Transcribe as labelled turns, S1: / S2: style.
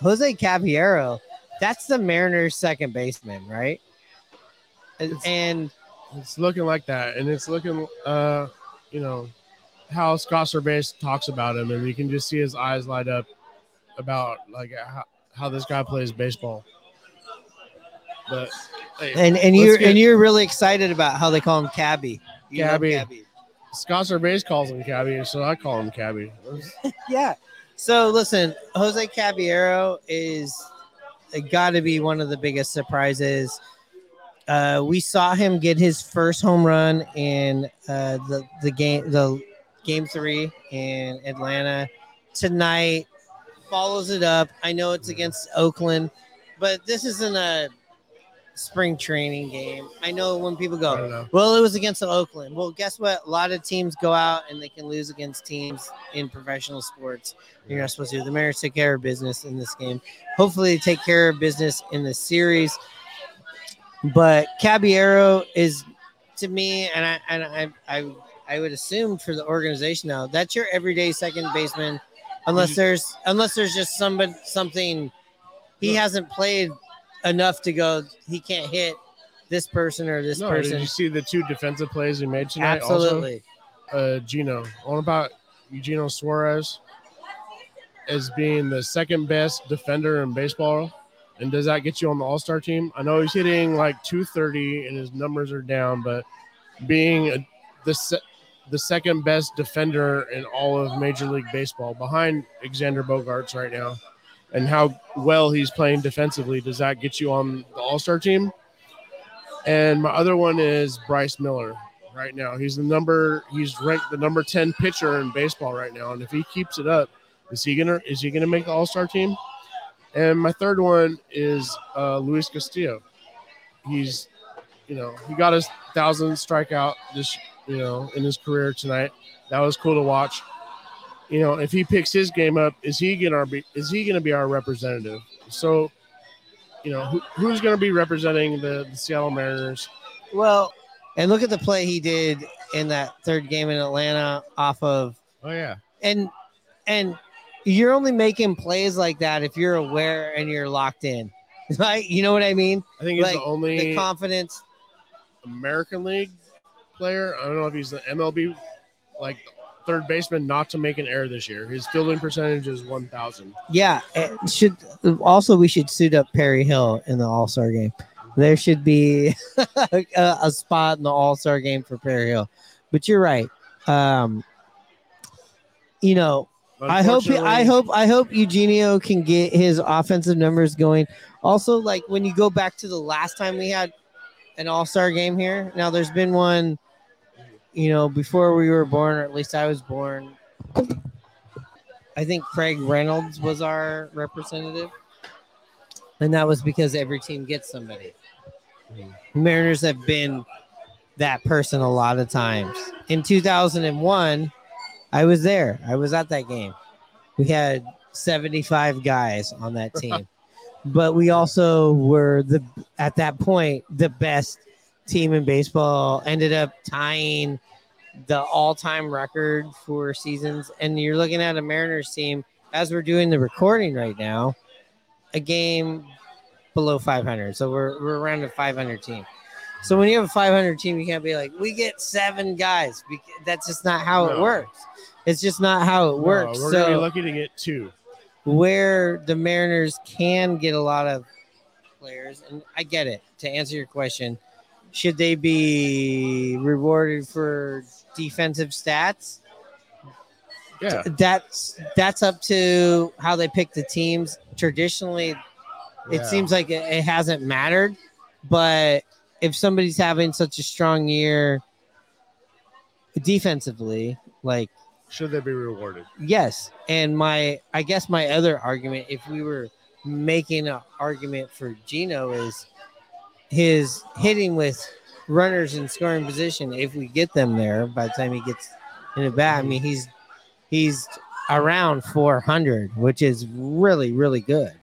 S1: Jose Caballero, that's the Mariners' second baseman, right? And,
S2: It's-
S1: and
S2: It's looking like that, and it's looking, uh, you know, how Scott Servais talks about him, and you can just see his eyes light up about like how, how this guy plays baseball. But hey,
S1: and and you're
S2: get-
S1: and you're really excited about how they call him Cabby. You
S2: Cabby.
S1: Cabby.
S2: Scott Servais calls him Cabby, so I call him Cabby.
S1: Yeah. So listen, Jose Caballero is got to be one of the biggest surprises. Uh, we saw him get his first home run in uh, the the game the game three in Atlanta tonight. Follows it up. I know it's against Oakland, but this isn't a spring training game. I know when people go,
S2: know.
S1: well, it was against Oakland. Well, guess what? A lot of teams go out and they can lose against teams in professional sports. You're not supposed to. The Mariners take care of business in this game. Hopefully, they take care of business in the series. But Caballero is, to me, and I and I I, I would assume for the organization now, that's your everyday second baseman, unless mm-hmm. there's unless there's just somebody something he hasn't played enough to go. He can't hit this person or this
S2: No, did
S1: person.
S2: you see the two defensive plays he made tonight? also?
S1: Absolutely.
S2: uh, Gino. What about Eugenio Suarez as being the second best defender in baseball? And does that get you on the All Star team? I know he's hitting like 230 and his numbers are down, but being a, the se- the second best defender in all of Major League Baseball behind Xander Bogaerts right now, and how well he's playing defensively, does that get you on the All Star team? And my other one is Bryce Miller right now. He's the number he's ranked the number 10 pitcher in baseball right now. And if he keeps it up, is he gonna is he gonna make the all-star team? And my third one is uh Luis Castillo. He's you know, he got his thousand strikeout this you know in his career tonight. That was cool to watch. You know, if he picks his game up, is he gonna be is he gonna be our representative? So you know, who, who's going to be representing the, the Seattle Mariners?
S1: Well, and look at the play he did in that third game in Atlanta off of
S2: Oh yeah,
S1: and and you're only making plays like that if you're aware and you're locked in. Right? You know what I mean?
S2: I think he's
S1: Like,
S2: the only
S1: The confidence.
S2: American League player. I don't know if he's the MLB like third baseman not to make an error this year. His fielding percentage is one thousand.
S1: Yeah. It should also we should suit up Perry Hill in the All Star game. There should be a, a spot in the All Star game for Perry Hill. But you're right. Um, you know, I hope I hope I hope Eugenio can get his offensive numbers going. Also, like when you go back to the last time we had an All Star game here. Now there's been one, you know, before we were born, or at least I was born. I think Craig Reynolds was our representative, and that was because every team gets somebody. Mm-hmm. Mariners have been that person a lot of times. In 2001, I was there. I was at that game. We had 75 guys on that team. but we also were the at that point the best team in baseball. Ended up tying the all-time record for seasons and you're looking at a Mariners team as we're doing the recording right now, a game below 500. So we're we're around a 500 team. So when you have a 500 team, you can't be like, we get seven guys. That's just not how it works. It's just not how it works.
S2: we're gonna be
S1: so
S2: lucky to get two.
S1: where the Mariners can get a lot of players, and I get it. To answer your question, should they be rewarded for defensive stats?
S2: Yeah,
S1: That's that's up to how they pick the teams. Traditionally, it seems like it, it hasn't mattered, but if somebody's having such a strong year defensively, like
S2: should they be rewarded?
S1: yes. And my, I guess my other argument, if we were making an argument for Gino, is his hitting with runners in scoring position. If we get them there by the time he gets in the bat, I mean, he's he's around 400, which is really really good.